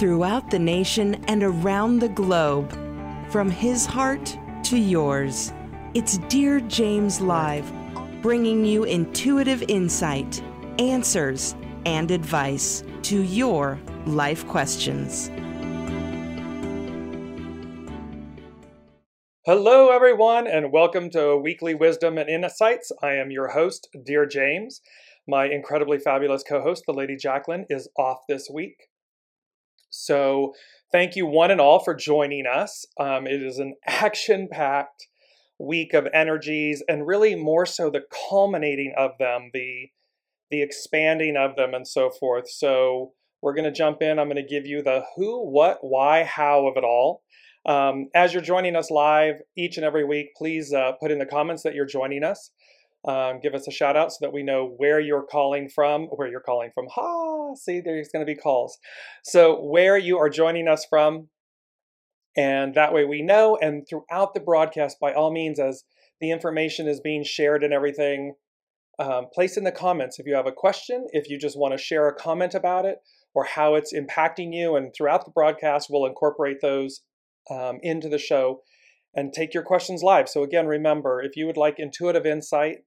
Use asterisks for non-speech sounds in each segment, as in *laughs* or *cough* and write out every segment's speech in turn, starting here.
throughout the nation and around the globe. From his heart to yours, it's Dear James Live, bringing you intuitive insight, answers, and advice to your life questions. Hello, everyone, and welcome to Weekly Wisdom and Insights. I am your host, Dear James. My incredibly fabulous co host, the Lady Jacqueline, is off this week. So, thank you one and all for joining us. Um, it is an *laughs* action packed week of energies and really more so the culminating of them, the the expanding of them and so forth. So we're going to jump in. I'm going to give you the who, what, why, how of it all. Um, as you're joining us live each and every week, please uh, put in the comments that you're joining us. Um, give us a shout out so that we know where you're calling from, where you're calling from. Ha! See, there's going to be calls. So, where you are joining us from, and that way we know. And throughout the broadcast, by all means, as the information is being shared and everything, um, place in the comments if you have a question, if you just want to share a comment about it, or how it's impacting you. And throughout the broadcast, we'll incorporate those um, into the show and take your questions live. So, again, remember if you would like intuitive insight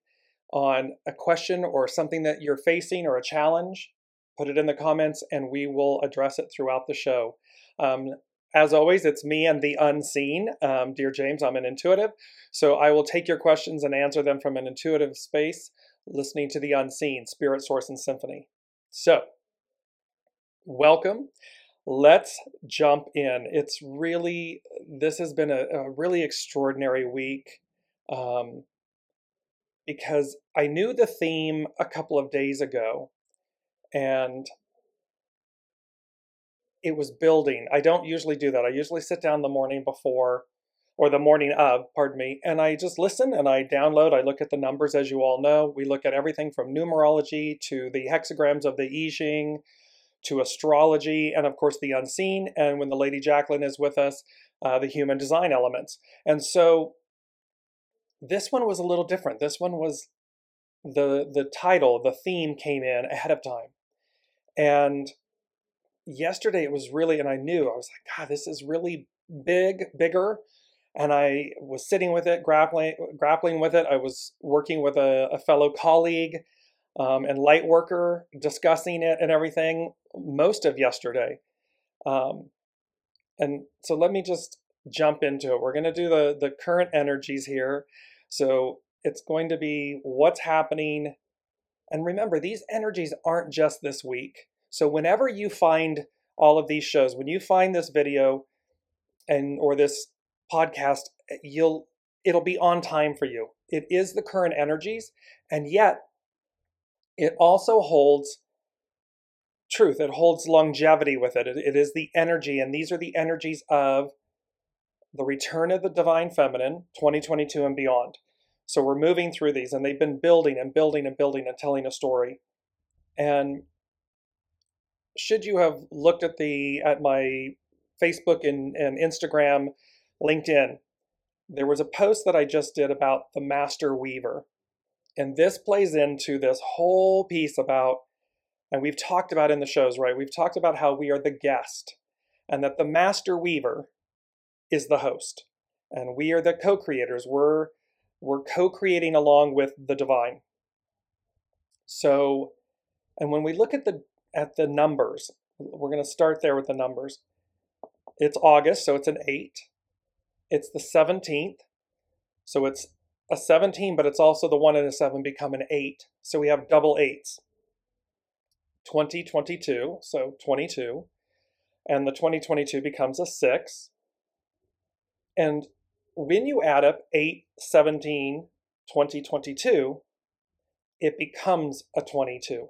on a question or something that you're facing or a challenge, put it in the comments and we will address it throughout the show. Um, as always, it's me and the unseen. Um, dear James, I'm an intuitive. So I will take your questions and answer them from an intuitive space, listening to the unseen, spirit, source, and symphony. So, welcome let's jump in. It's really, this has been a, a really extraordinary week um, because I knew the theme a couple of days ago and it was building. I don't usually do that. I usually sit down the morning before or the morning of, pardon me, and I just listen and I download. I look at the numbers, as you all know. We look at everything from numerology to the hexagrams of the I Ching to astrology, and of course the unseen. And when the Lady Jacqueline is with us, uh, the human design elements. And so this one was a little different. This one was the the title, the theme came in ahead of time. And yesterday it was really, and I knew I was like, God, this is really big, bigger. And I was sitting with it, grappling, grappling with it. I was working with a, a fellow colleague um, and light worker discussing it and everything most of yesterday. Um, and so let me just jump into it. We're going to do the, the current energies here. So it's going to be what's happening. And remember, these energies aren't just this week. So whenever you find all of these shows, when you find this video and or this podcast, eh, you'll it'll be on time for you. It is the current energies, and yet it also holds truth, it holds longevity with it. it. It is the energy, and these are the energies of the return of the divine feminine 2022 and beyond. So we're moving through these, and they've been building and building and building and telling a story. And should you have looked at the at my Facebook and, and Instagram, LinkedIn, there was a post that I just did about the master weaver. And this plays into this whole piece about, and we've talked about in the shows, right? We've talked about how we are the guest and that the master weaver is the host. And we are the co creators. We're, we're co creating along with the divine. So, and when we look at the at the numbers, we're going to start there with the numbers. It's August, so it's an 8. It's the 17th, so it's a 17, but it's also the 1 and a 7 become an 8. So we have double 8s. 2022, so 22. And the 2022 becomes a 6. And when you add up 8, 17, 2022, it becomes a 22.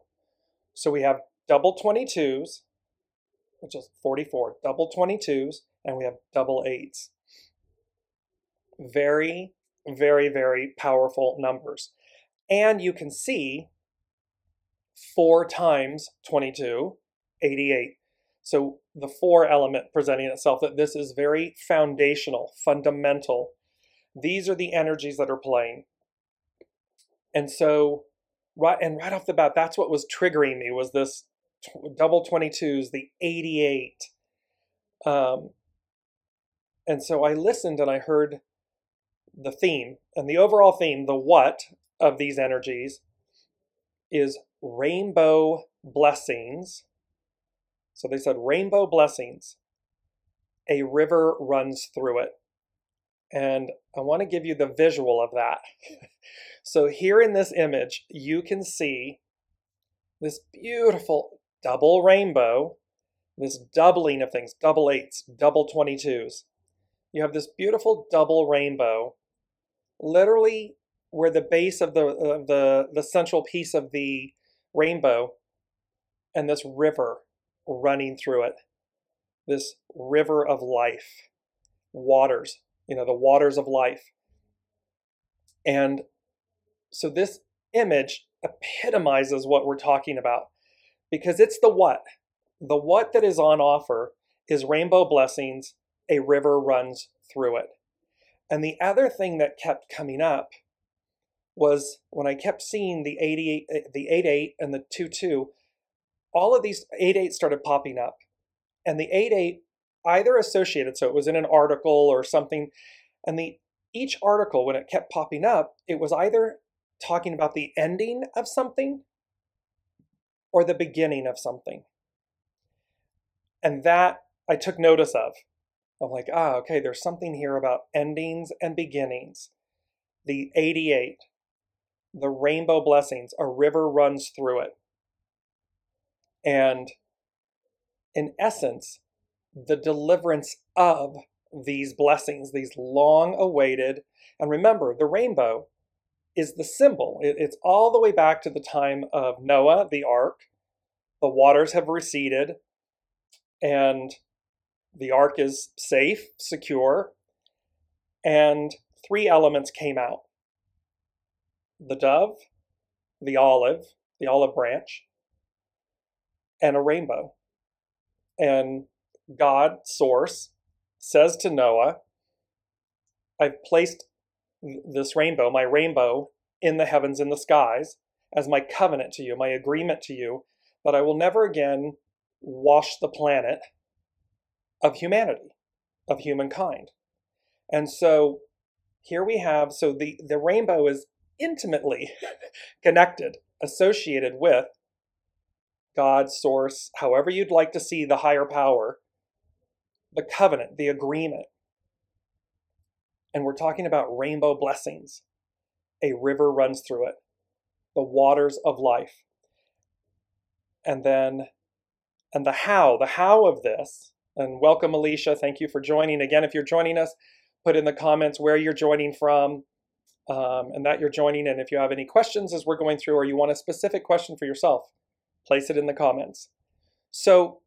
So we have double 22s, which is 44, double 22s, and we have double 8s. Very very, very powerful numbers. And you can see 4 times 22, 88. So the 4 element presenting itself that this is very foundational, fundamental. These are the energies that are playing. And so right and right off the bat that's what was triggering me was this double 22s, the 88 Um, and so I listened and I heard the theme and the overall theme, the what of these energies is rainbow blessings. So they said rainbow blessings. A river runs through it. And I want to give you the visual of that. *laughs* so here in this image, you can see this beautiful double rainbow, this doubling of things, double eights, double 22s. You have this beautiful double rainbow, literally where the base of the, uh, the, the central piece of the rainbow and this river running through it, this river of life, waters, you know, the waters of life. And so this image epitomizes what we're talking about because it's the what. The what that is on offer is rainbow blessings, a river runs through it. And the other thing that kept coming up was when I kept seeing the 88, eh, the 88 and the 22, all of these 88 started popping up. And the 88 either associated, so it was in an article or something, and the each article, when it kept popping up, it was either talking about the ending of something or the beginning of something. And that I took notice of. I'm like, ah, okay, there's something here about endings and beginnings. The 88, the rainbow blessings, a river runs through it. And in essence, the deliverance of these blessings, these long awaited, and remember, the rainbow is the symbol. it's all the way back to the time of Noah, the ark. The waters have receded, and the ark is safe, secure, and three elements came out the dove, the olive, the olive branch, and a rainbow. And God, source, says to Noah, I've placed this rainbow, my rainbow, in the heavens and the skies as my covenant to you, my agreement to you, that I will never again wash the planet of humanity, of humankind. And so here we have, so the, the rainbow is intimately *laughs* connected, associated with God's source, however you'd like to see the higher power, the covenant, the agreement. And we're talking about rainbow blessings. A river runs through it, the waters of life. And then, and the how, the how of this, and welcome, Alicia. Thank you for joining. Again, if you're joining us, put in the comments where you're joining from um, and that you're joining. And if you have any questions as we're going through, or you want a specific question for yourself, place it in the comments. So,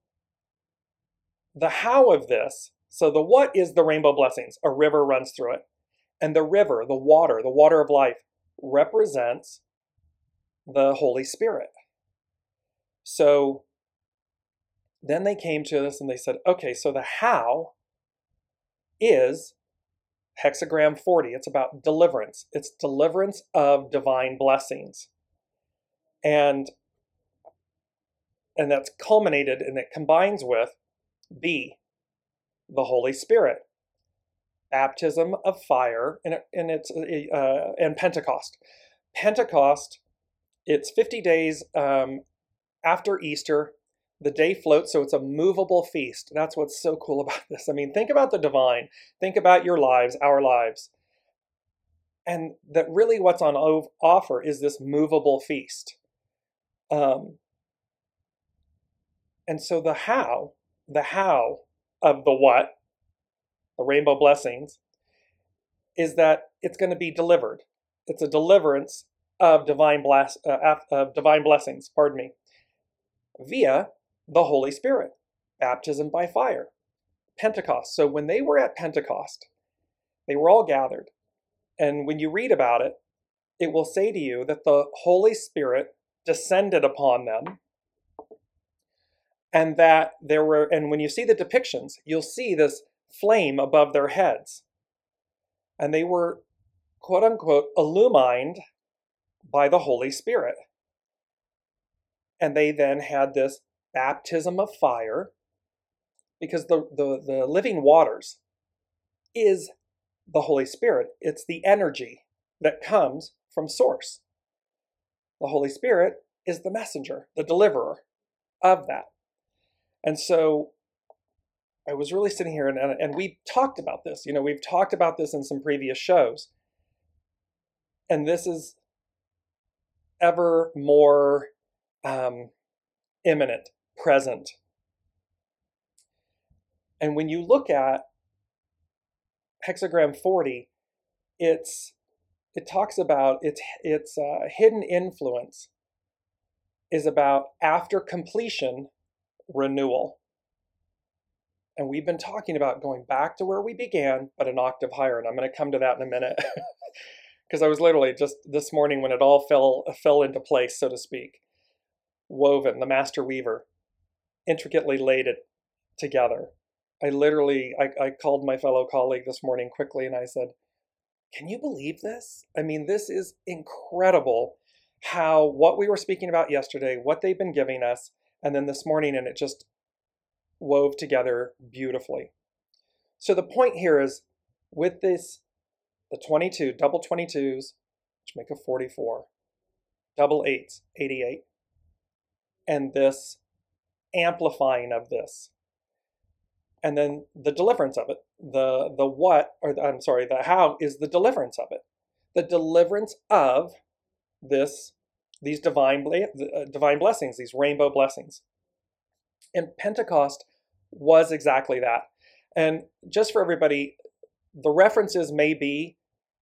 the how of this so, the what is the rainbow blessings? A river runs through it. And the river, the water, the water of life, represents the Holy Spirit. So, then they came to us and they said, okay, so the how is hexagram 40. It's about deliverance, it's deliverance of divine blessings. And and that's culminated and it combines with B, the Holy Spirit, baptism of fire, and, and it's uh, and Pentecost. Pentecost, it's 50 days um, after Easter. The day floats, so it's a movable feast. That's what's so cool *laughs* about this. I mean, think about the divine. Think about your lives, our lives. And that really what's on offer is this movable feast. Um, and so the how, the how of the what, the rainbow blessings, is that it's going to be delivered. It's a deliverance of divine bless, uh, of divine blessings, pardon me, via the Holy Spirit, baptism by fire, Pentecost. So when they were at Pentecost, they were all gathered. And when you read about it, it will say to you that the Holy Spirit descended upon them and that there were and when you see the depictions you'll see this flame above their heads and they were quote unquote illumined by the holy spirit and they then had this baptism of fire because the, the, the living waters is the Holy Spirit. It's the energy that comes from source. The Holy Spirit is the messenger, the deliverer of that. And so I was really sitting here and, and, and we've talked about this. You know, we've talked about this in some previous shows. And this is ever more um, imminent, present. And when you look at hexagram 40, it's it talks about its its uh, hidden influence is about after completion renewal. And we've been talking about going back to where we began, but an octave higher. And I'm going to come to that in a minute. *laughs* Because I was literally just this morning when it all fell fell into place, so to speak, woven, the master weaver, intricately laid it together. I literally I, I called my fellow colleague this morning quickly and I said, Can you believe this? I mean, this is incredible how what we were speaking about yesterday, what they've been giving us, and then this morning, and it just wove together beautifully. So the point here is with this, the 22, double 22s, which make a 44, double eights, 88, and this amplifying of this. And then the deliverance of it, the the what, or the, I'm sorry, the how is the deliverance of it. The deliverance of this, these divine, uh, divine blessings, these rainbow blessings. And Pentecost was exactly that. And just for everybody, the references may be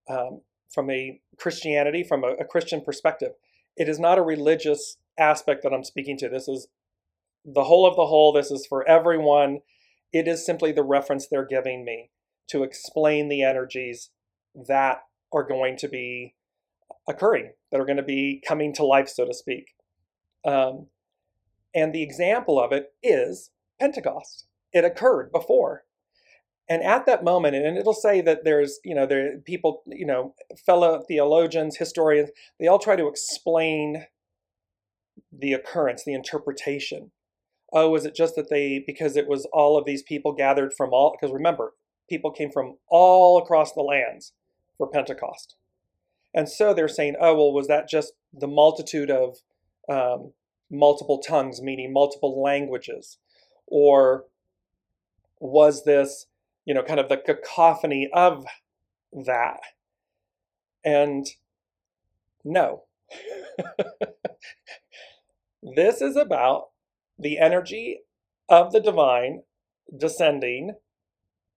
um, from a Christianity, from a, a Christian perspective. It is not a religious aspect that I'm speaking to. This is the whole of the whole. This is for everyone. It is simply the reference they're giving me to explain the energies that are going to be occurring, that are going to be coming to life, so to speak. Um, and the example of it is Pentecost. It occurred before. And at that moment, and it'll say that there's, you know, there people, you know, fellow theologians, historians, they all try to explain the occurrence, the interpretation. Oh, is it just that they, because it was all of these people gathered from all, because remember, people came from all across the lands for Pentecost. And so they're saying, oh, well, was that just the multitude of um, multiple tongues, meaning multiple languages? Or was this, you know, kind of the cacophony of that? And no. *laughs* this is about the energy of the divine descending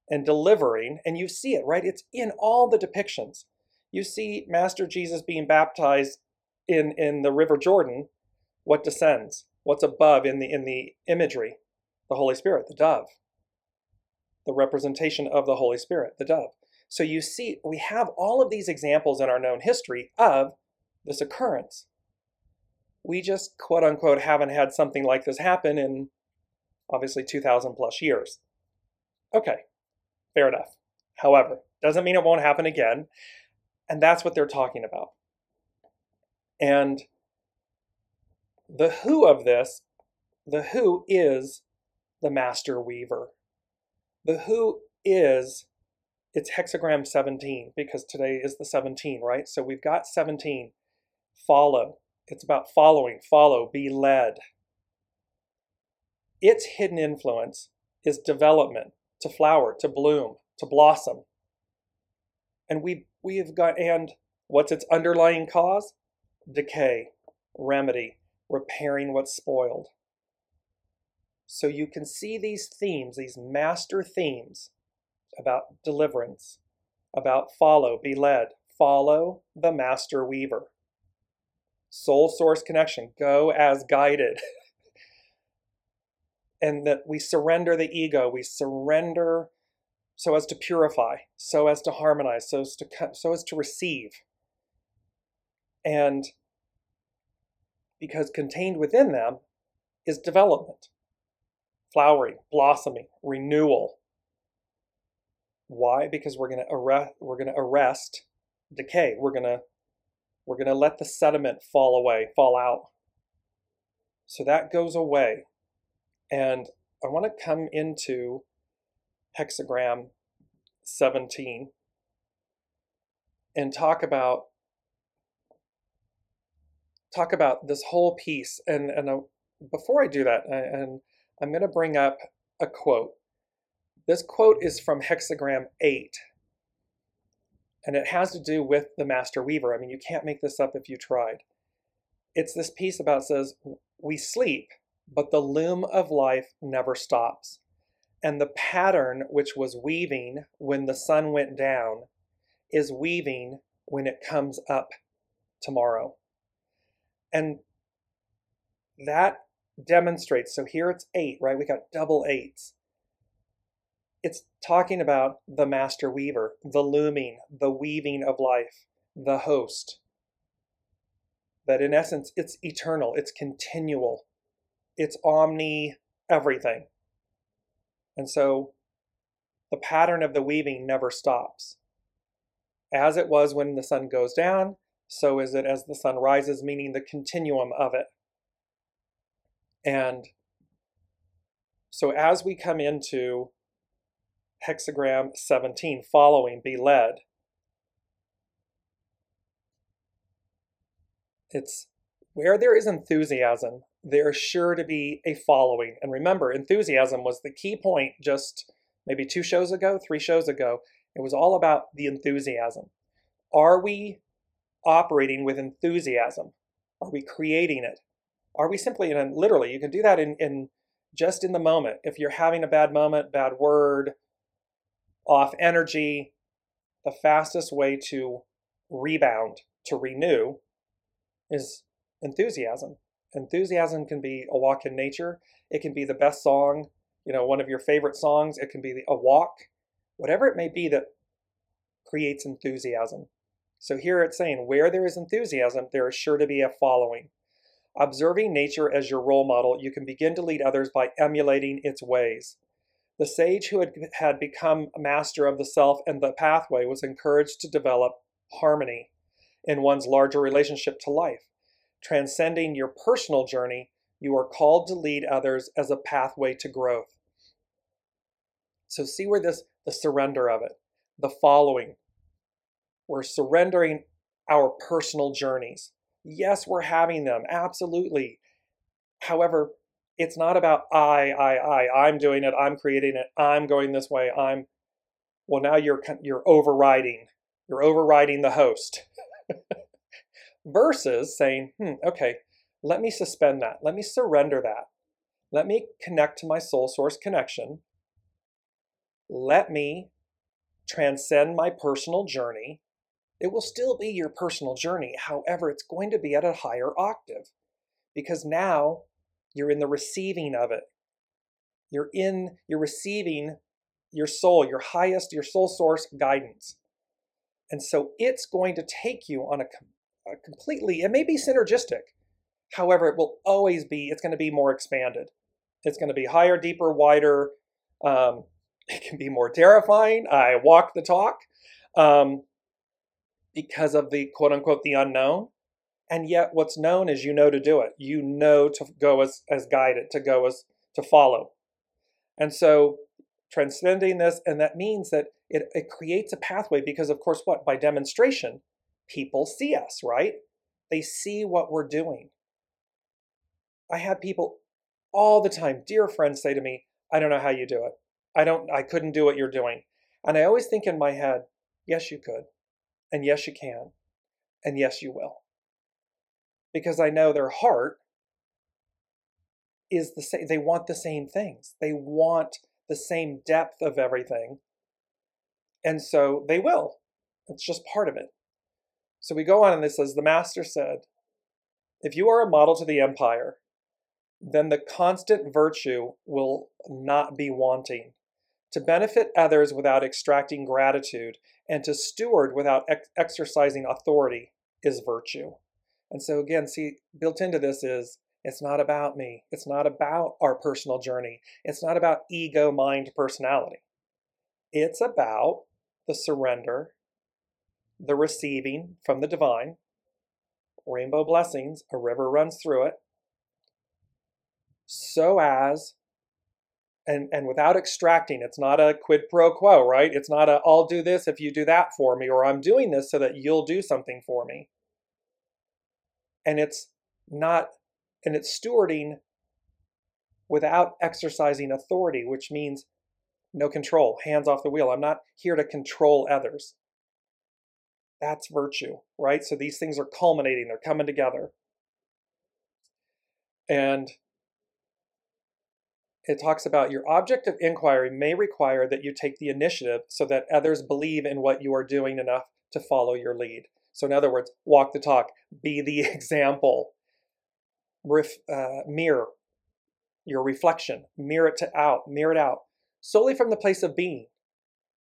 and delivering, and you see it, right? It's in all the depictions. You see Master Jesus being baptized in, in the River Jordan. What descends? What's above in the in the imagery? the Holy Spirit, the dove, the representation of the Holy Spirit, the dove. So you see, we have all of these examples in our known history of this occurrence. We just, quote unquote, haven't had something like this happen in obviously 2,000 plus years. Okay, fair enough. However, doesn't mean it won't happen again. And that's what they're talking about. And the who of this, the who is the master weaver. The who is, it's hexagram 17 because today is the 17, right? So we've got 17. Follow. It's about following, follow, be led. Its hidden influence is development, to flower, to bloom, to blossom. And we we have got and what's its underlying cause? Decay, remedy, repairing what's spoiled. So you can see these themes, these master themes about deliverance, about follow, be led, follow the master weaver. Soul source connection, go as guided. *laughs* and that we surrender the ego, we surrender so as to purify, so as to harmonize, so as to, so as to receive. And because contained within them is development flowering, blossoming, renewal. Why? Because we're going to arrest, we're going to arrest decay. We're going to we're going to let the sediment fall away, fall out. So that goes away. And I want to come into hexagram 17 and talk about talk about this whole piece. And and uh, before I do that and I'm going to bring up a quote. This quote is from hexagram 8 and it has to do with the master weaver. I mean you can't make this up if you tried. It's this piece about says we sleep but the loom of life never stops and the pattern which was weaving when the sun went down is weaving when it comes up tomorrow. And that demonstrates, so here it's eight, right? We got double eights. It's talking about the master weaver, the looming, the weaving of life, the host. That in essence, it's eternal, it's continual, it's omni everything. And so the pattern of the weaving never stops. As it was when the sun goes down, so is it as the sun rises, meaning the continuum of it. And so as we come into hexagram 17, following, be led, it's where there is enthusiasm, there's sure to be a following. And remember, enthusiasm was the key point just maybe two shows ago, three shows ago. It was all about the enthusiasm. Are we operating with enthusiasm? Are we creating it? Are we simply, and literally, you can do that in, in just in the moment. If you're having a bad moment, bad word, off energy, the fastest way to rebound, to renew, is enthusiasm. Enthusiasm can be a walk in nature. It can be the best song, you know, one of your favorite songs. It can be a walk, whatever it may be that creates enthusiasm. So here it's saying, where there is enthusiasm, there is sure to be a following. Observing nature as your role model, you can begin to lead others by emulating its ways. The sage who had, had become master of the self and the pathway was encouraged to develop harmony in one's larger relationship to life. Transcending your personal journey, you are called to lead others as a pathway to growth. So see where this the surrender of it, the following. We're surrendering our personal journeys. Yes, we're having them, absolutely. However, it's not about I, I, I, I'm doing it, I'm creating it, I'm going this way, I'm well now you're you're overriding. You're overriding the host. *laughs* versus saying, hmm, okay, let me suspend that. Let me surrender that. Let me connect to my soul source connection. Let me transcend my personal journey. It will still be your personal journey. However, it's going to be at a higher octave because now you're in the receiving of it. You're in, you're receiving your soul, your highest, your soul source guidance. And so it's going to take you on a uh, completely, it may be synergistic. However, it will always be, it's going to be more expanded. It's going to be higher, deeper, wider. Um, *laughs* it can be more terrifying. I walk the talk um, because of the quote unquote the unknown. And yet, what's known is you know to do it. You know to go as, as guided, to go as to follow. And so, transcending this, and that means that it, it creates a pathway because, of course, what? By demonstration, people see us, right? They see what we're doing. I have people all the time, dear friends, say to me, I don't know how you do it. I don't, I couldn't do what you're doing. And I always think in my head, yes, you could. And yes, you can. And yes, you will. Because I know their heart is the same. They want the same things. They want the same depth of everything. And so they will. It's just part of it. So we go on and it says, The Master said, If you are a model to the empire, then the constant virtue will not be wanting. To benefit others without extracting gratitude and to steward without ex- exercising authority is virtue. And so, again, see, built into this is it's not about me. It's not about our personal journey. It's not about ego, mind, personality. It's about the surrender the receiving from the divine, rainbow blessings, a river runs through it, so as and, and without extracting. It's not a quid pro quo, right? It's not a I'll do this if you do that for me, or I'm doing this so that you'll do something for me. And it's not, and it's stewarding without exercising authority, which means no control, hands off the wheel. I'm not here to control others. That's virtue, right? So these things are culminating, they're coming together. And it talks about your object of inquiry may require that you take the initiative so that others believe in what you are doing enough to follow your lead. So, in other words, walk the talk, be the *laughs* example, Ref, uh, mirror your reflection, mirror it to out, mirror it out, solely from the place of being,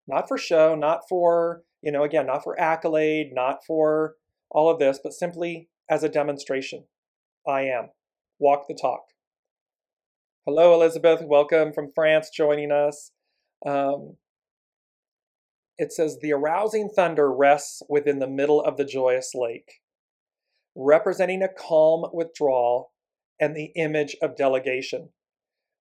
not for show, not for you know, again, not for accolade, not for all of this, but simply as a demonstration. I am. Walk the talk. Hello, Elizabeth. Welcome from France, joining us. Um, it says, The arousing thunder rests within the middle of the joyous lake, representing a calm withdrawal and the image of delegation.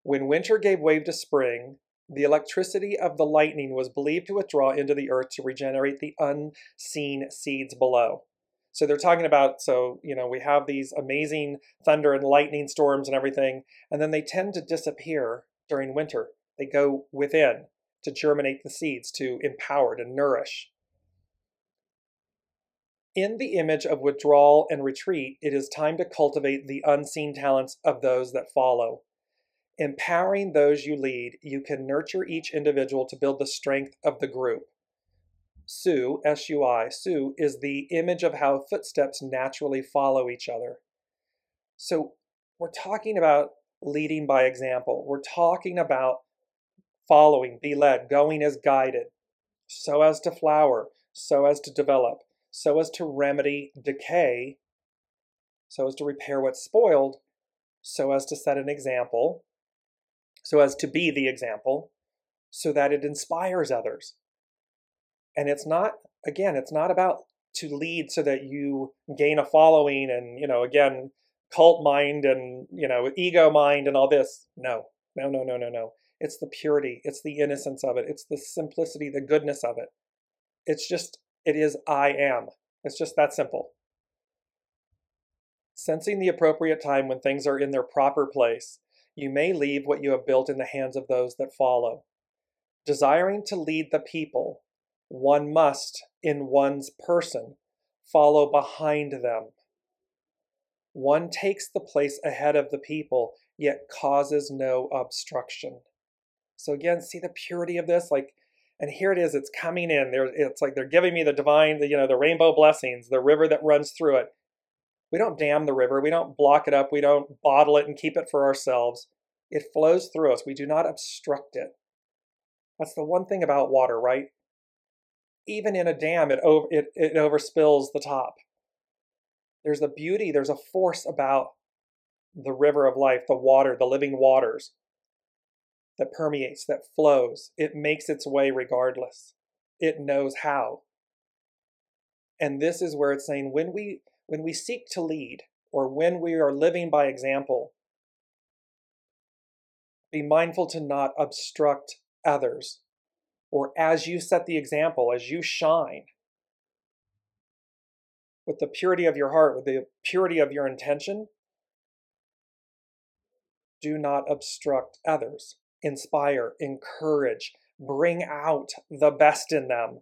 When winter gave way to spring, the electricity of the lightning was believed to withdraw into the earth to regenerate the unseen seeds below. So they're talking about, so, you know, we have these amazing thunder and lightning storms and everything, and then they tend to disappear during winter. They go within to germinate the seeds, to empower, to nourish. In the image of withdrawal and retreat, it is time to cultivate the unseen talents of those that follow. Empowering those you lead, you can nurture each individual to build the strength of the group. Sui, S U I, Sui is the image of how footsteps naturally follow each other. So we're talking about leading by example. We're talking about following, be led, going as guided, so as to flower, so as to develop, so as to remedy decay, so as to repair what's spoiled, so as to set an example, so as to be the example, so that it inspires others. And it's not, again, it's not about to lead so that you gain a following and, you know, again, cult mind and, you know, ego mind and all this. No, no, no, no, no, no. It's the purity, it's the innocence of it, it's the simplicity, the goodness of it. It's just, it is I am. It's just that simple. Sensing the appropriate time when things are in their proper place you may leave what you have built in the hands of those that follow. Desiring to lead the people, one must, in one's person, follow behind them. One takes the place ahead of the people, yet causes no obstruction. So again, see the purity of this? Like, and here it is, it's coming in. There, it's like they're giving me the divine, the, you know, the rainbow blessings, the river that runs through it. We don't dam the river. We don't block it up. We don't bottle it and keep it for ourselves. It flows through us. We do not obstruct it. That's the one thing about water, right? Even in a dam, it, over, it, it overspills the top. There's a beauty, there's a force about the river of life, the water, the living waters that permeates, that flows. It makes its way regardless. It knows how. And this is where it's saying when we when we seek to lead or when we are living by example, be mindful to not obstruct others. Or as you set the example, as you shine with the purity of your heart, with the purity of your intention, do not obstruct others. Inspire, encourage, bring out the best in them.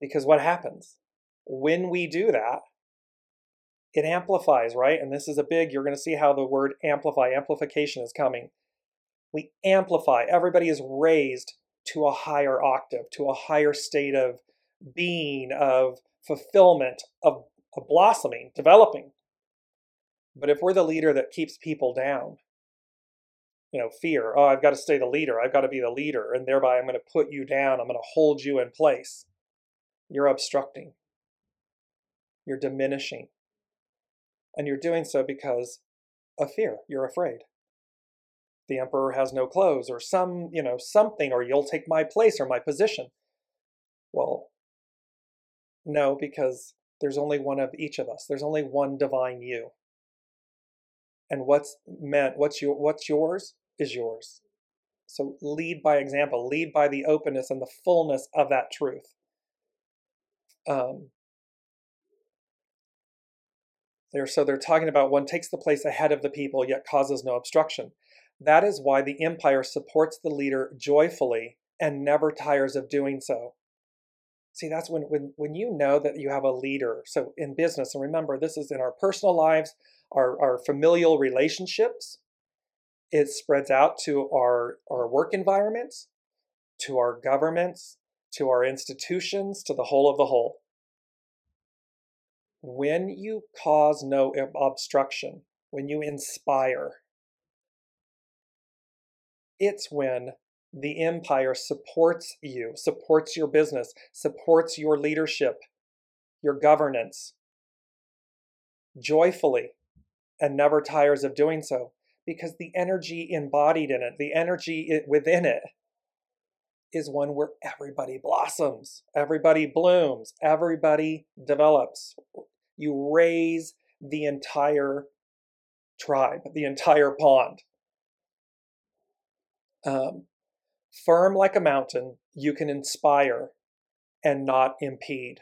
Because what happens? When we do that, it amplifies, right? And this is a big, you're going to see how the word amplify, amplification is coming. We amplify. Everybody is raised to a higher octave, to a higher state of being, of fulfillment, of, of blossoming, developing. But if we're the leader that keeps people down, you know, fear, oh, I've got to stay the leader, I've got to be the leader, and thereby I'm going to put you down, I'm going to hold you in place, you're obstructing, you're diminishing. And you're doing so because of fear. You're afraid. The emperor has no clothes, or some, you know, something, or you'll take my place or my position. Well, no, because there's only one of each of us. There's only one divine you. And what's meant, what's your what's yours is yours. So lead by example, lead by the openness and the fullness of that truth. Um, they're, so they're talking about one takes the place ahead of the people yet causes no obstruction. That is why the empire supports the leader joyfully and never tires of doing so. See, that's when, when, when you know that you have a leader. So in business, and remember, this is in our personal lives, our, our familial relationships. It spreads out to our, our work environments, to our governments, to our institutions, to the whole of the whole. When you cause no obstruction, when you inspire, it's when the empire supports you, supports your business, supports your leadership, your governance joyfully and never tires of doing so because the energy embodied in it, the energy within it, is one where everybody blossoms, everybody blooms, everybody develops. You raise the entire tribe, the entire pond. Um, firm like a mountain, you can inspire and not impede.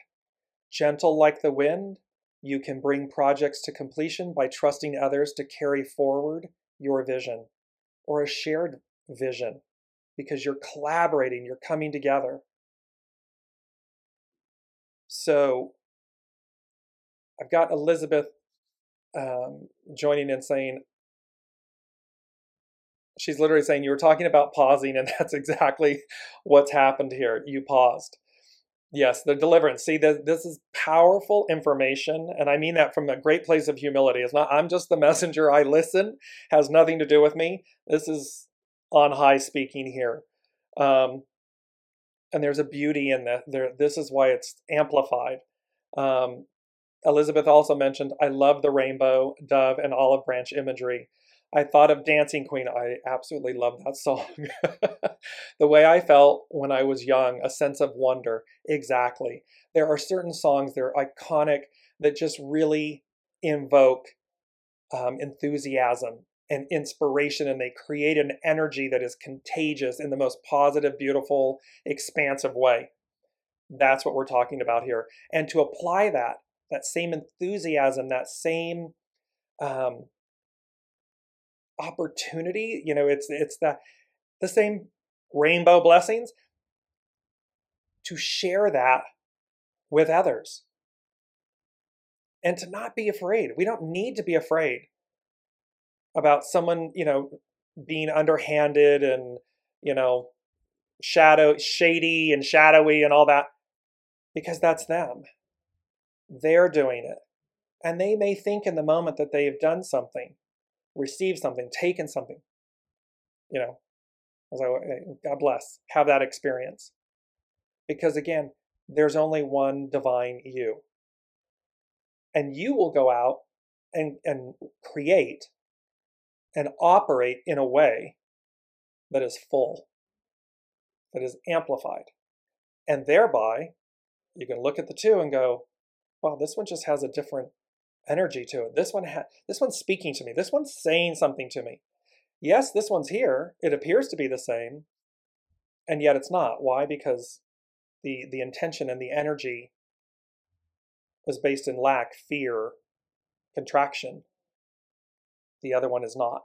Gentle like the wind, you can bring projects to completion by trusting others to carry forward your vision or a shared vision because you're collaborating, you're coming together. So I've got Elizabeth um, joining and saying, she's literally saying, You were talking about pausing, and *laughs* that's exactly what's happened here. You paused. Yes, the deliverance. See, this is powerful information, and I mean that from a great place of humility. It's not I'm just the *laughs* messenger. I listen. Has nothing to do with me. This is on high speaking here, um, and there's a beauty in that. There, this is why it's amplified. Um, Elizabeth also mentioned, I love the rainbow, dove, and olive branch imagery. I thought of Dancing Queen. I absolutely love that song. *laughs* the way I felt when I was young, a sense of wonder. Exactly. There are certain songs that are iconic that just really invoke um, enthusiasm and inspiration, and they create an energy that is contagious in the most positive, beautiful, expansive way. That's what we're talking about here. And to apply that, that same enthusiasm, that same um, opportunity. You know, it's it's the the same rainbow blessings to share that with others and to not be afraid. We don't need to be afraid about someone, you know, being underhanded and, you know, shadow shady and shadowy and all that because that's them. They're doing it. And they may think in the moment that they've done something received something, taken something. You know, as I eh, God bless, have that experience. Because again, there's only one divine you. And you will go out and, and create and operate in a way that is full, that is amplified. And thereby, you can look at the two and go, wow, this one just has a different energy to it. This one ha- this one's speaking to me. This one's saying something to me. Yes, this one's here. It appears to be the same, and yet it's not. Why? Because the the intention and the energy is based in lack, fear, contraction. The other one is not.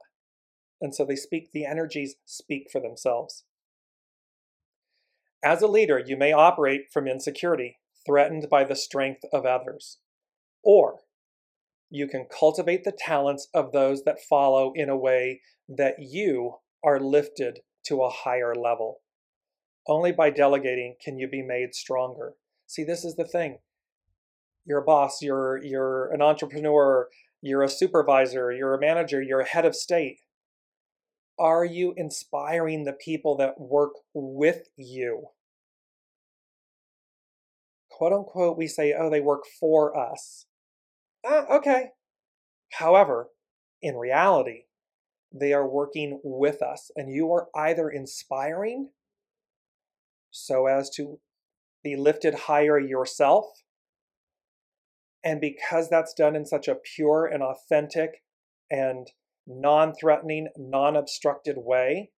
And so they speak, the energies speak for themselves. As a leader, you may operate from insecurity, threatened by the strength of others. Or you can cultivate the talents of those that follow in a way that you are lifted to a higher level. Only by delegating can you be made stronger. See, this is the thing. You're a boss, you're you're an entrepreneur, you're a supervisor, you're a manager, you're a head of state. Are you inspiring the people that work with you? Quote unquote, we say, oh, they work for us uh, okay. However, in reality, they are working with us, and you are either inspiring so as to be lifted higher yourself. And because that's done in such a pure and authentic and non threatening, non obstructed way,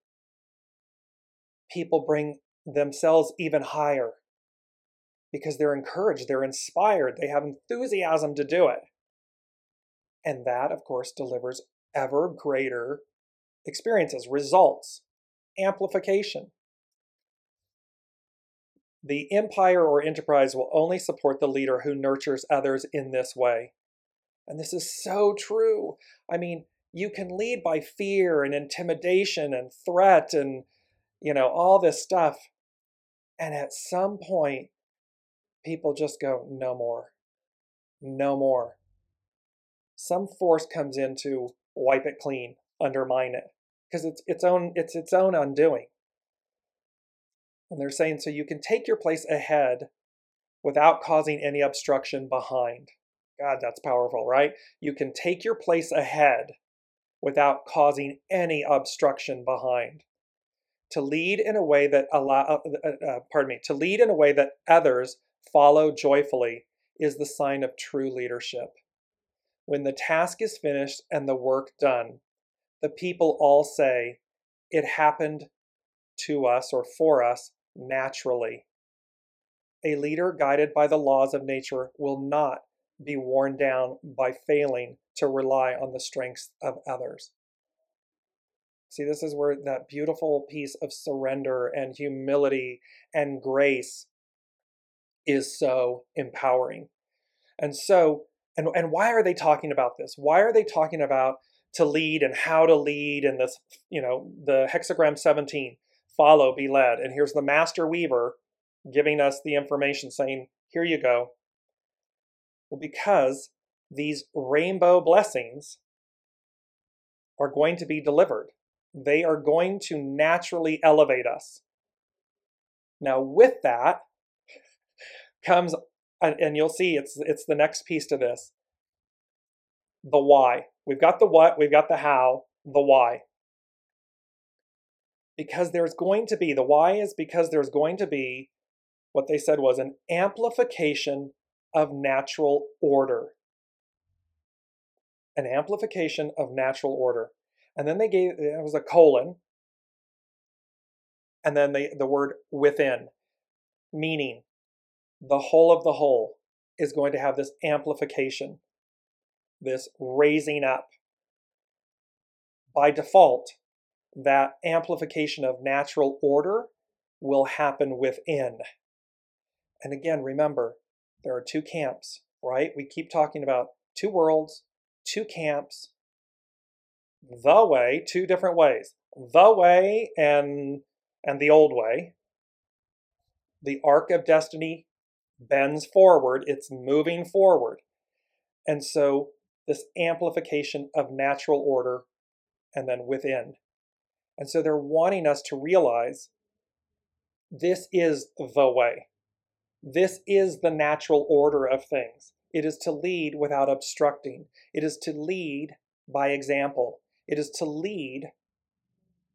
people bring themselves even higher because they're encouraged, they're inspired, they have enthusiasm to do it. And that, of course, delivers ever greater experiences, results, amplification. The empire or enterprise will only support the leader who nurtures others in this way. And this is so true. I mean, you can lead by fear and intimidation and threat and, you know, all this stuff. And at some point, people just go, no more, no more. Some force comes in to wipe it clean, undermine it, because it's its own it's its own undoing. And they're saying so you can take your place ahead without causing any obstruction behind. God, that's powerful, right? You can take your place ahead without causing any obstruction behind. To lead in a way that allow, uh, uh, uh, pardon me, to lead in a way that others follow joyfully is the sign of true leadership. When the task is finished and the work done, the people all say, It happened to us or for us naturally. A leader guided by the laws of nature will not be worn down by failing to rely on the strengths of others. See, this is where that beautiful piece of surrender and humility and grace is so empowering. And so, and, and why are they talking about this? Why are they talking about to lead and how to lead and this, you know, the hexagram 17, follow, be led. And here's the master weaver giving us the information saying, here you go. Well, because these rainbow blessings are going to be delivered. They are going to naturally elevate us. Now, with that comes, and you'll see it's it's the next piece to this. The why. We've got the what, we've got the how, the why. Because there's going to be, the why is because there's going to be what they said was an amplification of natural order an amplification of natural order. And then they gave, it was a colon, and then they, the word within, meaning the whole of the whole is going to have this amplification, this raising up. By default, that amplification of natural order will happen within. And again, remember, there are two camps, right? We keep talking about two worlds, two camps, the way, two different ways. The way and and the old way. The arc of destiny bends forward, it's moving forward. And so this amplification of natural order and then within. And so they're wanting us to realize this is the way. This is the natural order of things. It is to lead without obstructing. It is to lead by example. It is to lead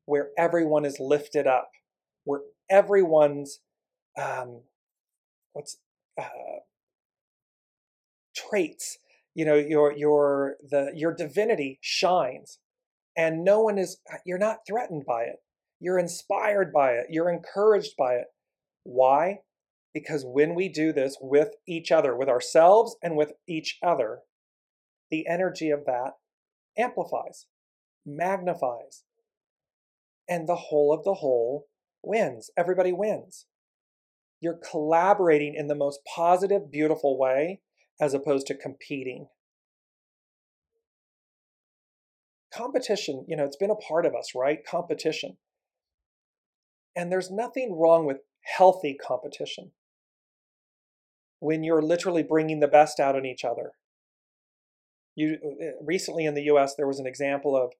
where everyone is lifted up, where everyone's um, what's uh, traits, you know, your your the your divinity shines, and no one is. You're not threatened by it. You're inspired by it. You're encouraged by it. Why? Because when we do this with each other, with ourselves and with each other, the energy of that amplifies, magnifies, and the whole of the whole wins. Everybody wins. You're collaborating in the most positive, beautiful way as opposed to competing. Competition, you know, it's been a part of us, right? Competition. And there's nothing wrong with healthy competition when you're literally bringing the best out in each other. You uh, recently in the U.S. there was an example of,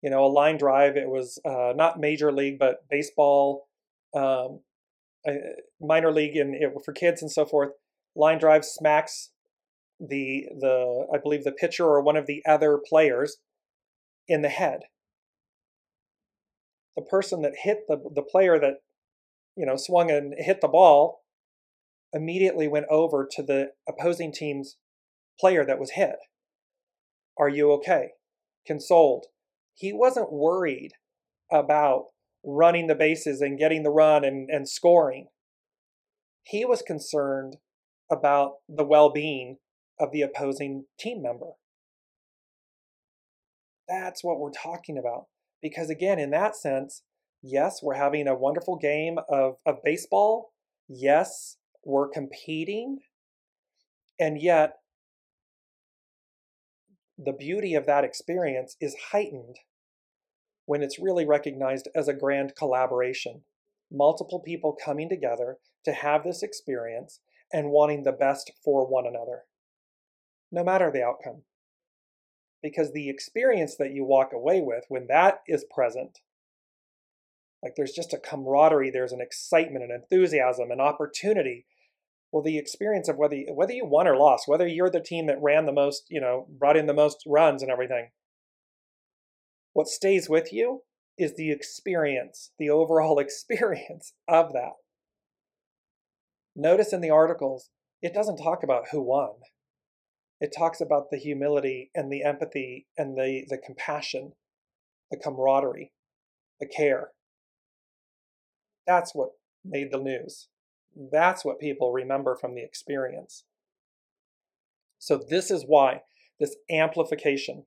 you know, a line drive. It was uh, not major league, but baseball, um, Uh, minor league, and for kids and so forth. Line drive smacks the the I believe the pitcher or one of the other players in the head. The person that hit the the player that you know swung and hit the ball immediately went over to the opposing team's player that was hit. Are you okay? Consoled. He wasn't worried about running the bases and getting the run and, and scoring. He was concerned about the well being of the opposing team member. That's what we're talking about. Because, again, in that sense, yes, we're having a wonderful game of, of baseball. Yes, we're competing. And yet, the beauty of that experience is heightened when it's really recognized as a grand collaboration. Multiple people coming together to have this experience and wanting the best for one another, no matter the outcome. Because the experience that you walk away with, when that is present, like there's just a camaraderie, there's an excitement, an enthusiasm, an opportunity well the experience of whether you, whether you won or lost whether you're the team that ran the most you know brought in the most runs and everything what stays with you is the experience the overall *laughs* experience of that notice in the articles it doesn't talk about who won it talks about the humility and the empathy and the the compassion the camaraderie the care that's what made the news that's what people remember from the experience. So, this is why this amplification.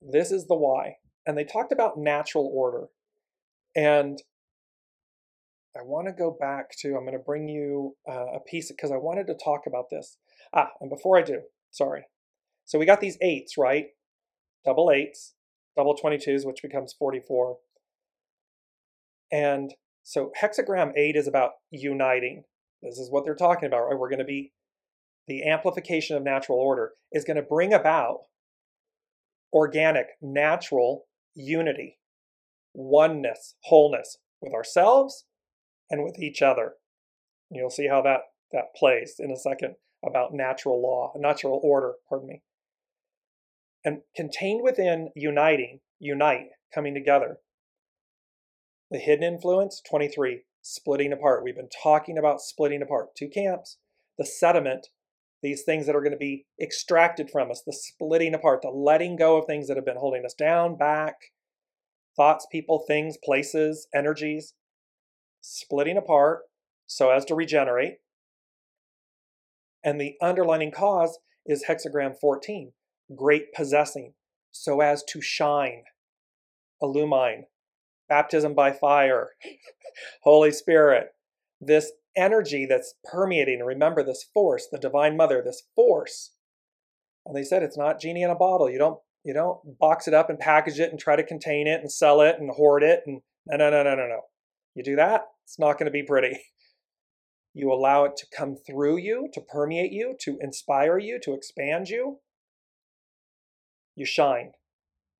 This is the why. And they talked about natural order. And I want to go back to, I'm going to bring you uh, a piece because I wanted to talk about this. Ah, and before I do, sorry. So we got these eights, right? Double eights, double 22s, which becomes 44. And so hexagram 8 is about uniting. This is what they're talking about, right? We're going to be, the amplification of natural order is going to bring about organic, natural unity, oneness, wholeness with ourselves and with each other. You'll see how that, that plays in a second about natural law, natural order, pardon me. And contained within uniting, unite, coming together, the hidden influence, 23, splitting apart. We've been talking about splitting apart. Two camps. The sediment, these things that are going to be extracted from us, the splitting apart, the letting go of things that have been holding us down, back, thoughts, people, things, places, energies, splitting apart so as to regenerate. And the underlining cause is hexagram 14, great possessing, so as to shine, illumine, baptism by fire, *laughs* Holy Spirit, this energy that's permeating. Remember this force, the Divine Mother, this force. And they said it's not genie in a bottle. You don't you don't box it up and package it and try to contain it and sell it and hoard it and no no no no no no. You do that, it's not going to be pretty. *laughs* You allow it to come through you, to permeate you, to inspire you, to expand you. You shine.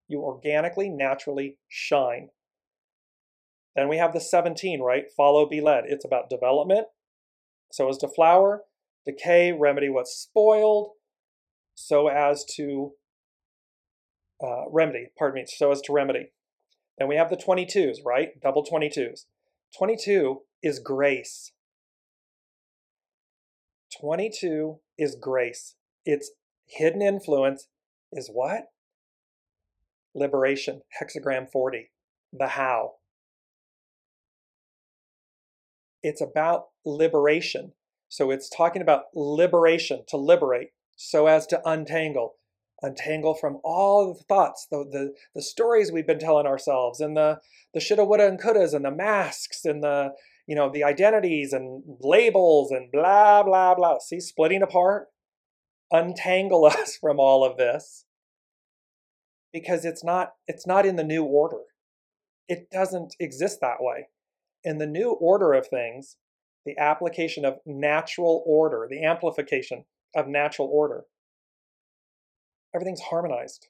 You organically, naturally shine. Then we have the 17, right? Follow, be led. It's about development, so as to flower, decay, remedy what's spoiled, so as to uh, remedy, pardon me, so as to remedy. Then we have the 22s, right? Double 22s. 22 is grace. 22 is grace. Its hidden influence is what? Liberation, hexagram 40, the how it's about liberation. So it's talking about liberation, to liberate, so as to untangle, untangle from all the thoughts, the, the, the stories we've been telling ourselves, and the, the shoulda, woulda, and couldas, and the masks, and the, you know, the identities and labels, and blah, blah, blah. See, splitting apart, untangle *laughs* us from all of this. Because it's not it's not in the new order. It doesn't exist that way in the new order of things, the application of natural order, the amplification of natural order, everything's harmonized.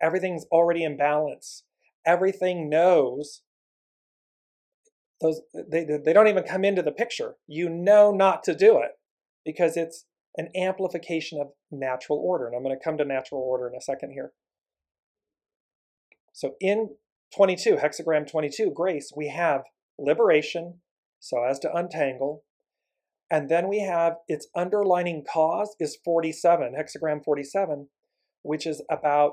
Everything's already in balance. Everything knows those they, they don't even come into the picture. You know not to do it because it's an amplification of natural order. And I'm going to come to natural order in a second here. So in 22, hexagram 22, grace, we have liberation, so as to untangle. And then we have its underlining cause is 47, hexagram 47, which is about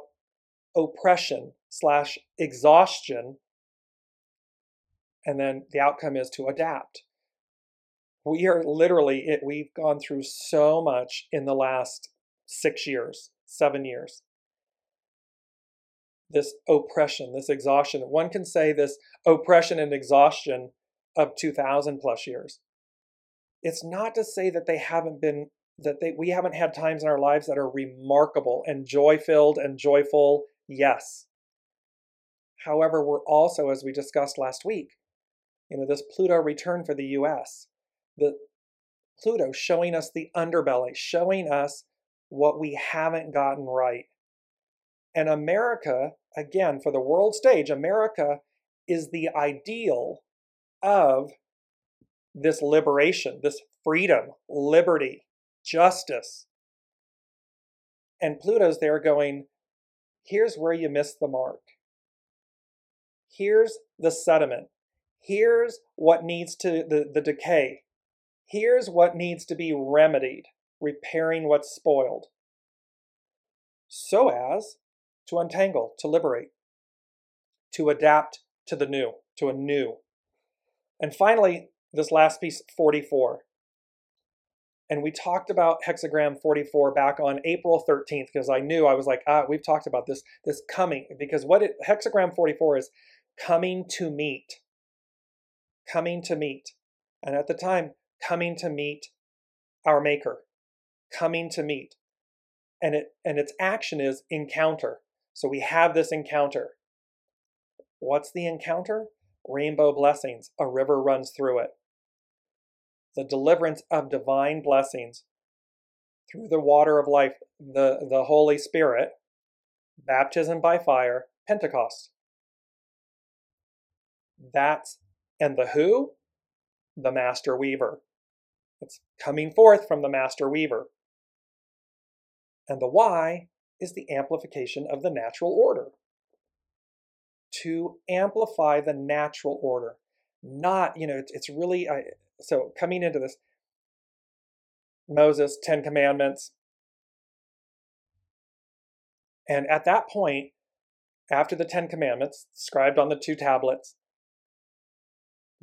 oppression, slash exhaustion. And then the outcome is to adapt. We are literally, it, we've gone through so much in the last six years, seven years. This oppression, this exhaustion. One can say this oppression and exhaustion of 2000 plus years. It's not to say that they haven't been that they, we haven't had times in our lives that are remarkable and joy filled and joyful. Yes. However, we're also, as we discussed last week, you know, this Pluto return for the US, the Pluto showing us the underbelly, showing us what we haven't gotten right. And America, again, for the world stage, America is the ideal of this liberation, this freedom, liberty, justice. And Pluto's there going, here's where you missed the mark. Here's the sediment. Here's what needs to, the, the decay. Here's what needs to be remedied, repairing what's spoiled. So as to untangle, to liberate, to adapt to the new, to a new. And finally, this last piece, 44. And we talked about hexagram 44 back on April 13th because I knew I was like, ah, we've talked about this, this coming, because what it, hexagram 44 is coming to meet. Coming to meet. And at the time, coming to meet our maker. Coming to meet. And it and its action is encounter. So we have this encounter. What's the encounter? Rainbow blessings. A river runs through it the deliverance of divine blessings through the water of life, the, the Holy Spirit, baptism by fire, Pentecost. That's, and the who? The master weaver. It's coming forth from the master weaver. And the why is the amplification of the natural order. To amplify the natural order. Not, you know, it's, it's really, I, so coming into this, Moses, Ten Commandments. And at that point, after the Ten Commandments, scribed on the two tablets,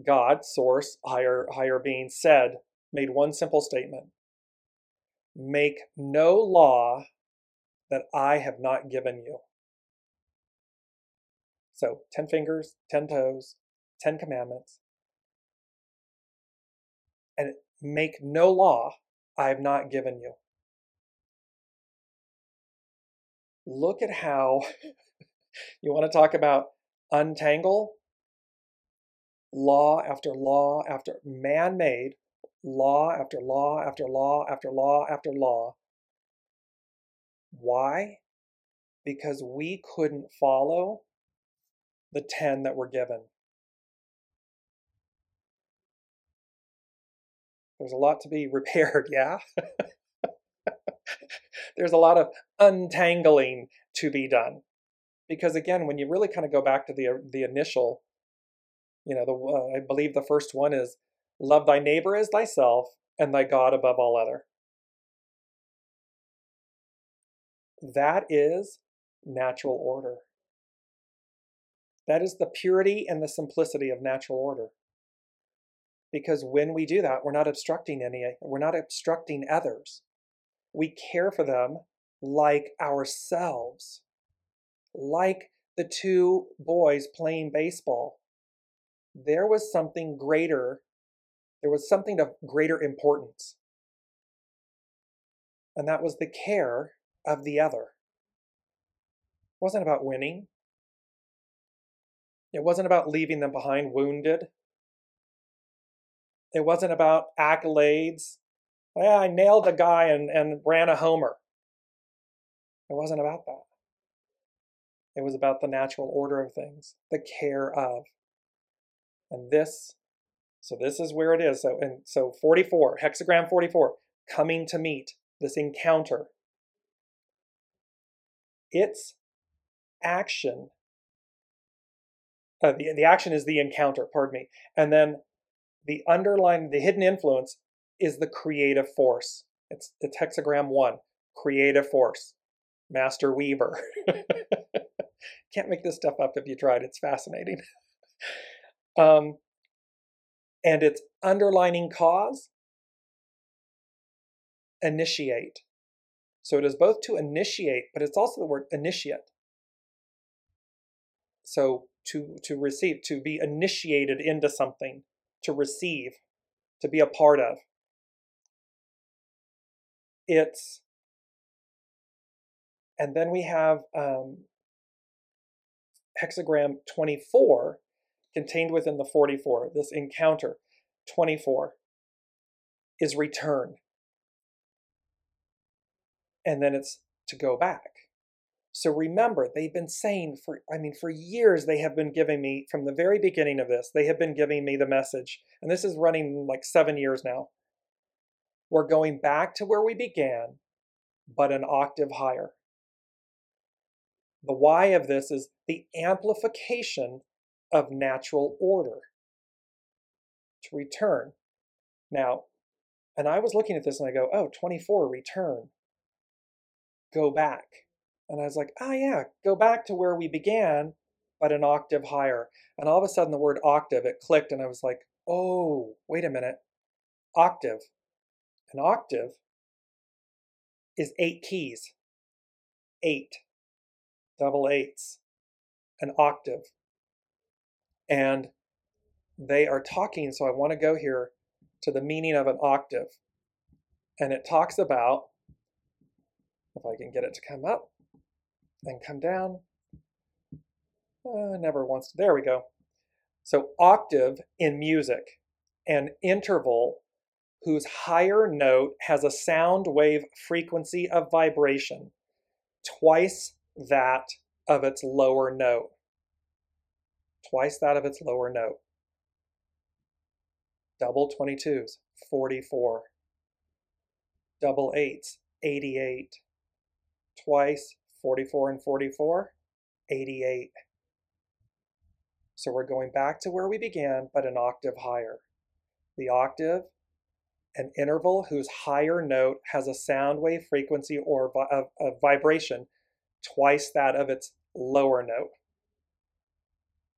God, source, higher, higher being, said, made one simple statement Make no law that I have not given you. So, 10 fingers, 10 toes, 10 commandments and make no law I have not given you. Look at how *laughs* you want to talk about untangle law after law after man made law after law after law after law after law. Why? Because we couldn't follow the 10 that were given. There's a lot to be *laughs* repaired, yeah? *laughs* There's a lot of untangling to be done. Because again, when you really kind of go back to the, the initial, you know, the, uh, I believe the first one is love thy neighbor as thyself and thy God above all other. That is natural order. That is the purity and the simplicity of natural order. Because when we do that we're not obstructing any we're not obstructing others. We care for them like ourselves like the two boys playing baseball. There was something greater there was something of greater importance. And that was the care of the other it wasn't about winning it wasn't about leaving them behind wounded it wasn't about accolades. Yeah, I nailed a guy and, and ran a homer. It wasn't about that. It was about the natural order of things, the care of. And this, so this is where it is. So and so 44, hexagram 44, coming to meet, this encounter. Its action, uh, the, the action is the encounter, pardon me. And then the underlying, the hidden influence is the creative force. It's, it's hexagram one, creative force, master weaver. *laughs* Can't make this stuff up if you tried. It's fascinating. *laughs* um, and its underlining cause initiate. So it is both to initiate, but it's also the word initiate. So to to receive, to be initiated into something, to receive, to be a part of. It's and then we have um, hexagram 24 contained within the 44, this encounter 24 is return. And then it's to go back. So remember, they've been saying for, I mean, for years, they have been giving me, from the very beginning of this, they have been giving me the message. And this is running like seven years now. We're going back to where we began, but an octave higher. The why of this is the amplification of natural order to return. Now, and I was looking at this and I go, oh, 24, return. Go back. And I was like, oh, yeah, go back to where we began, but an octave higher. And all of a sudden, the word octave, it clicked, and I was like, oh, wait a minute. Octave. An octave is eight keys. Eight. Double eights. An octave and they are talking. So I want to go here to the meaning of an octave. And it talks about, if I can get it to come up and come down, uh, never wants to, there we go. So octave in music, an interval whose higher note has a sound wave frequency of vibration twice that of its lower note twice that of its lower note. Double 22s, 44. Double 8s, 88. Twice, 44 and 44, 88. So we're going back to where we began, but an octave higher. The octave, an interval whose higher note has a sound wave frequency or a, a vibration twice that of its lower note.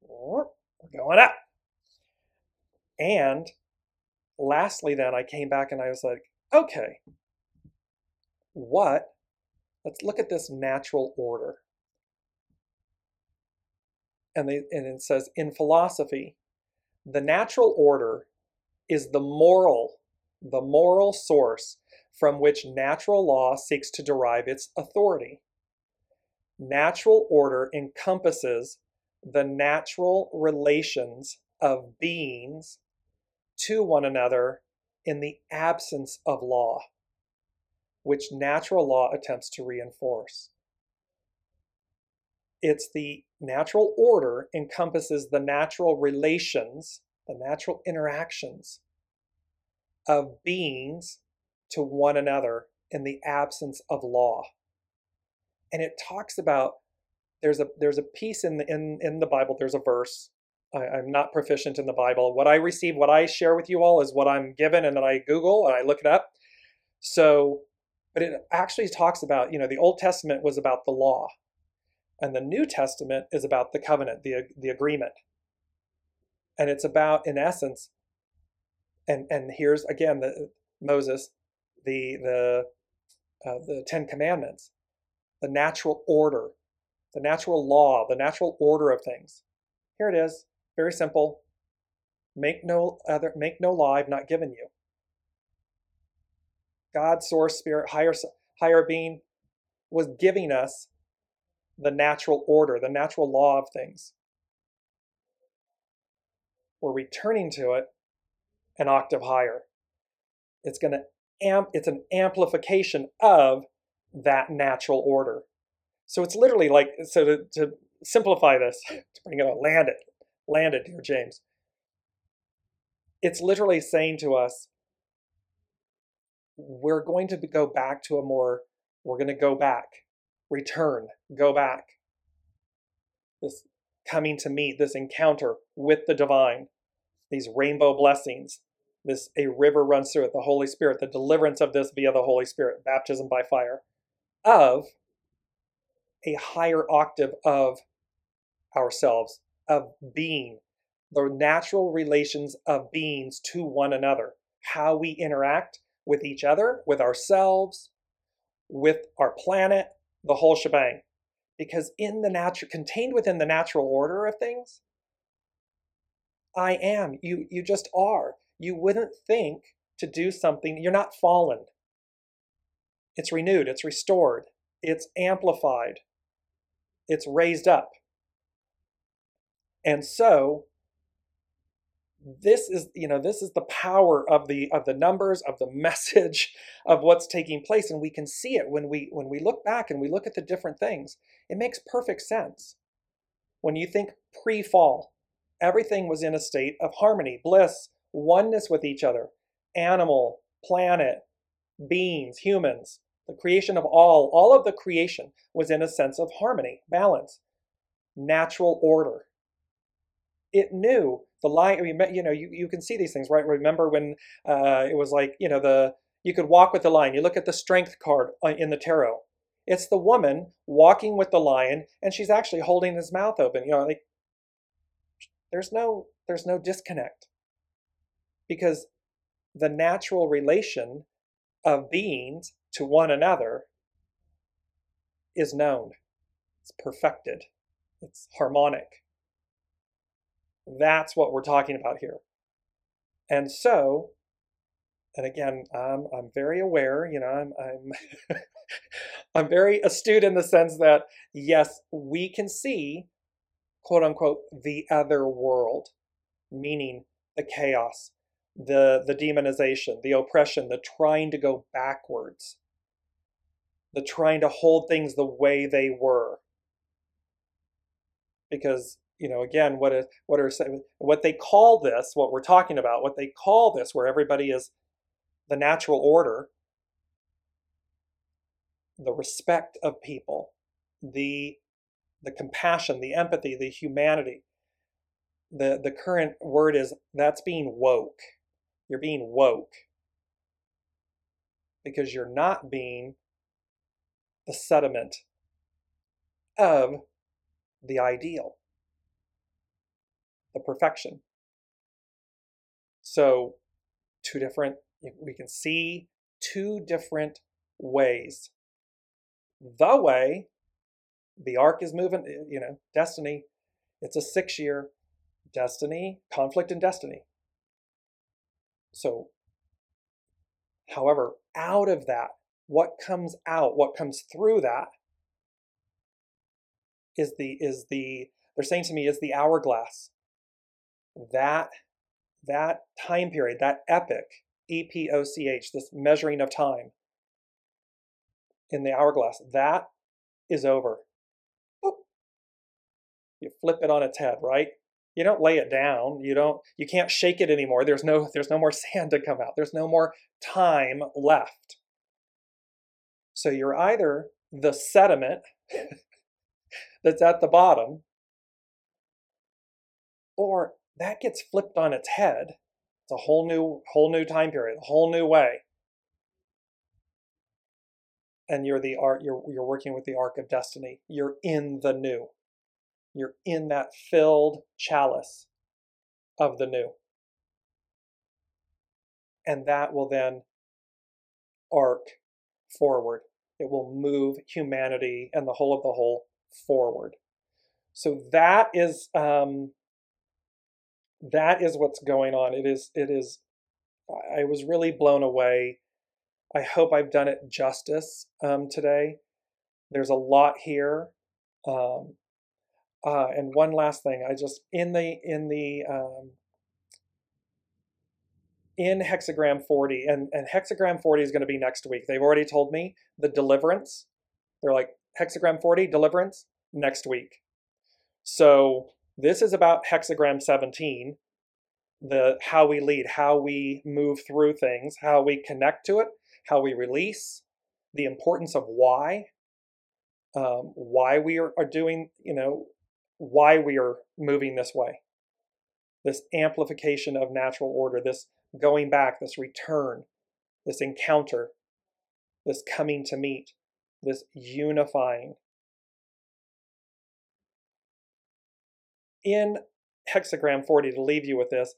We're going up. And lastly, then I came back and I was like, okay, what? Let's look at this natural order. And, they, and it says, in philosophy, the natural order is the moral, the moral source from which natural law seeks to derive its authority. Natural order encompasses the natural relations of beings to one another in the absence of law, which natural law attempts to reinforce. It's the natural order encompasses the natural relations, the natural interactions of beings to one another in the absence of law. And it talks about there's a there's a piece in the, in in the Bible. There's a verse. I, I'm not proficient in the Bible. What I receive, what I share with you all, is what I'm given, and then I Google and I look it up. So, but it actually talks about you know the Old Testament was about the law, and the New Testament is about the covenant, the the agreement, and it's about in essence. And and here's again the Moses, the the uh, the Ten Commandments, the natural order the natural law, the natural order of things. Here it is, very simple. Make no other, make no lie I've not given you. God, source, spirit, higher, higher being was giving us the natural order, the natural law of things. We're returning to it an octave higher. It's going to amp, it's an amplification of that natural order. So it's literally like, so to, to simplify this, *laughs* to bring it on, land it, land it, dear James. It's literally saying to us, we're going to go back to a more, we're going to go back, return, go back. This coming to meet, this encounter with the divine, these rainbow blessings, this a river runs through it, the Holy Spirit, the deliverance of this via the Holy Spirit, baptism by fire, of a higher octave of ourselves, of being, the natural relations of beings to one another, how we interact with each other, with ourselves, with our planet, the whole shebang. Because in the natural, contained within the natural order of things, I am. You you just are. You wouldn't think to do something. You're not fallen. It's renewed. It's restored. It's amplified. It's raised up. And so this is you know this is the power of the of the numbers of the *laughs* message of what's taking place and we can see it when we when we look back and we look at the different things it makes perfect sense. When you think pre-fall everything was in a state of harmony bliss oneness with each other animal planet beings humans the creation of all all of the creation was in a sense of harmony balance natural order. It knew the line. I mean, you know, you, you can see these things, right? Remember when uh, it was like, you know, the you could walk with the lion. You look at the strength card uh, in the tarot. It's the woman walking with the lion, and she's actually holding his mouth open. You know, like there's no there's no disconnect because the natural relation of beings to one another is known. It's perfected. It's harmonic. That's what we're talking about here. And so, and again, I'm, I'm very aware, you know, I'm, I'm, *laughs* I'm very astute in the sense that, yes, we can see, quote unquote, the other world, meaning the chaos, the, the demonization, the oppression, the trying to go backwards, the trying to hold things the way they were. Because you know, again, what is what are what they call this, what we're talking about, what they call this, where everybody is the natural order, the respect of people, the the compassion, the empathy, the humanity. The the current word is that's being woke. You're being woke because you're not being the sediment of the ideal the perfection. So, two different, we can see two different ways. The way the arc is moving, you know, destiny, it's a six year destiny, conflict and destiny. So, however, out of that, what comes out, what comes through that is the, is the, they're saying to me, is the hourglass that that time period, that epoch, EPOCH, this measuring of time in the hourglass, that is over. Boop. You flip it on its head, right? You don't lay it down. You don't you can't shake it anymore. There's no there's no more *laughs* sand to come out. There's no more time left. So you're either the sediment *laughs* that's at the bottom or that gets flipped on its head. It's a whole new, whole new time period, a whole new way. And you're the art, you're you're working with the arc of destiny. You're in the new. You're in that filled chalice of the new. And that will then arc forward. It will move humanity and the whole of the whole forward. So that is um, that is what's going on. It is, it is, I was really blown away. I hope I've done it justice um, today. There's a lot here. Um, uh, and one last thing, I just, in the, in the, um, in hexagram 40 and, and hexagram 40 is going to be next week they've already told me the deliverance they're like hexagram 40 deliverance next week so this is about hexagram 17, the how we lead, how we move through things, how we connect to it, how we release, the importance of why, um, why we are, are doing, you know, why we are moving this way. This amplification of natural order, this going back, this return, this encounter, this coming to meet, this unifying, in hexagram 40 to leave you with this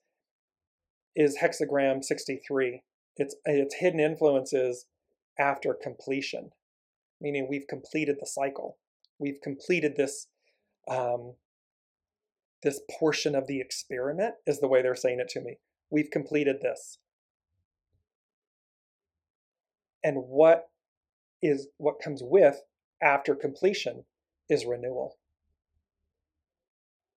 is hexagram 63 it's its hidden influences after completion meaning we've completed the cycle. We've completed this um, this portion of the experiment is the way they're saying it to me. We've completed this. And what is what comes with after completion is renewal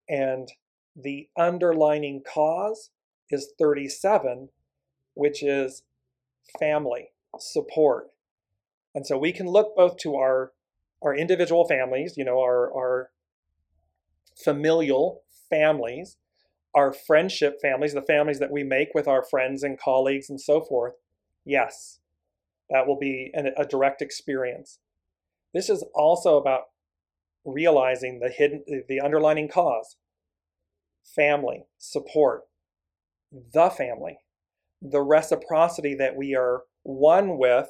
and the underlining cause is 37, which is family support. And so we can look both to our our individual families, you know, our our familial families, our friendship families, the families that we make with our friends and colleagues and so forth. Yes, that will be an, a direct experience. This is also about realizing the hidden the underlining cause. Family, support, the family, the reciprocity that we are one with.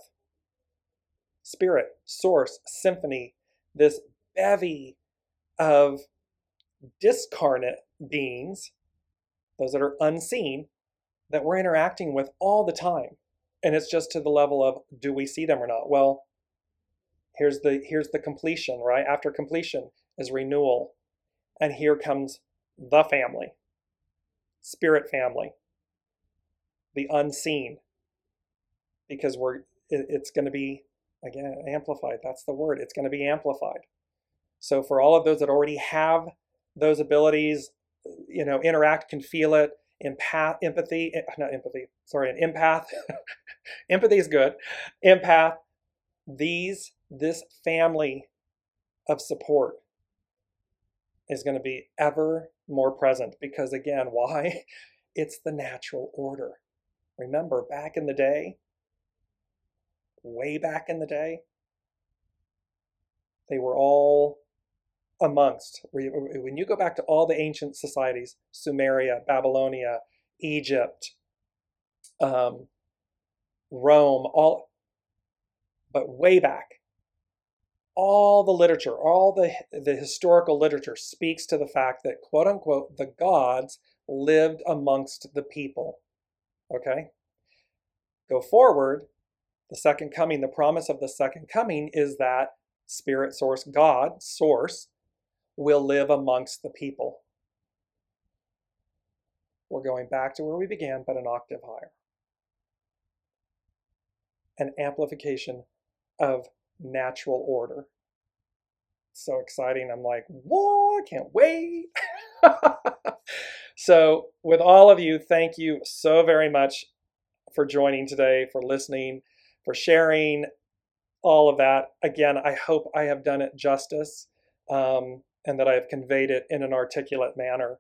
Spirit, source, symphony, this bevy of discarnate beings, those that are unseen, that we're interacting with all the time. And it's just to the level of do we see them or not? Well, here's the here's the completion, right? After completion is renewal. And here comes the family, spirit family, the unseen, because we're it's going to be again amplified. That's the word. It's going to be amplified. So for all of those that already have those abilities, you know, interact, can feel it, empath, empathy, eh, not empathy, sorry, an empath. *laughs* empathy is good. Empath. These, this family of support is going to be ever more present because, again, *laughs* why? It's the natural order. Remember, back in the day, way back in the day, they were all amongst. When you go back to all the ancient societies, Sumeria, Babylonia, Egypt, um, Rome, all, but way back, all the literature, all the, the historical literature speaks to the fact that, quote unquote, the gods lived amongst the people. Okay? Go forward, the second coming, the promise of the second coming is that spirit source, God, source, will live amongst the people. We're going back to where we began, but an octave higher. An amplification of natural order. So exciting. I'm like, whoa, I can't wait. *laughs* so, with all of you, thank you so very much for joining today, for listening, for sharing all of that. Again, I hope I have done it justice um, and that I have conveyed it in an articulate manner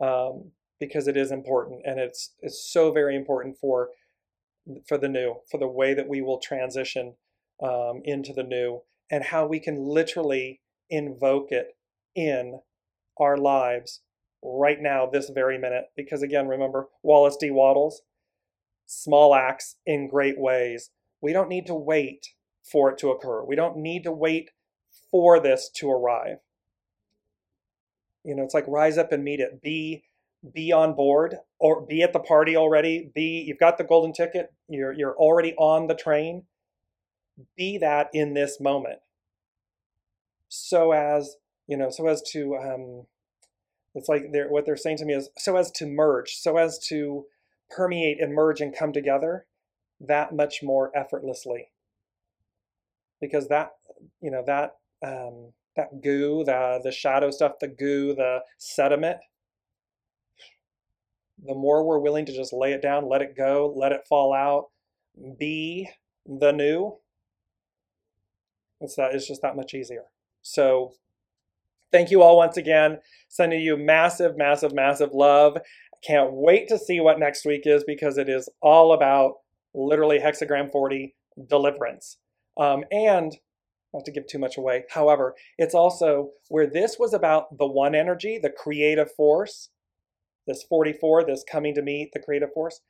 um, because it is important and it's, it's so very important for for the new, for the way that we will transition um, into the new and how we can literally invoke it in our lives right now, this very minute. Because again, remember Wallace D. Wattles, small acts in great ways. We don't need to wait for it to occur. We don't need to wait for this to arrive. You know, it's like rise up and meet it. Be be on board or be at the party already. Be you've got the golden ticket. You're you're already on the train be that in this moment. So as you know so as to um, it's like they're, what they're saying to me is so as to merge so as to permeate and merge and come together that much more effortlessly. Because that you know that um, that goo the the shadow stuff the goo the sediment the more we're willing to just lay it down let it go let it fall out be the new it's that it's just that much easier. So thank you all once again. Sending you massive, massive, massive love. Can't wait to see what next week is because it is all about literally hexagram 40 deliverance. Um, and not to give too much away, however, it's also where this was about the one energy, the creative force, this 44, this coming to meet the creative force.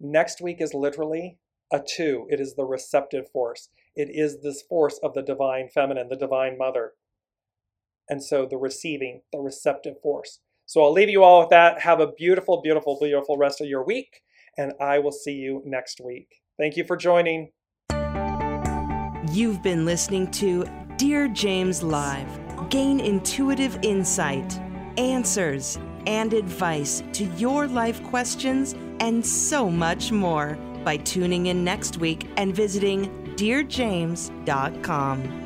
Next week is literally a two. It is the receptive force. It is this force of the divine feminine, the divine mother. And so the receiving, the receptive force. So I'll leave you all with that. Have a beautiful, beautiful, beautiful rest of your week, and I will see you next week. Thank you for joining. You've been listening to Dear James Live. Gain intuitive insight, answers, and advice to your life questions, and so much more by tuning in next week and visiting DearJames.com.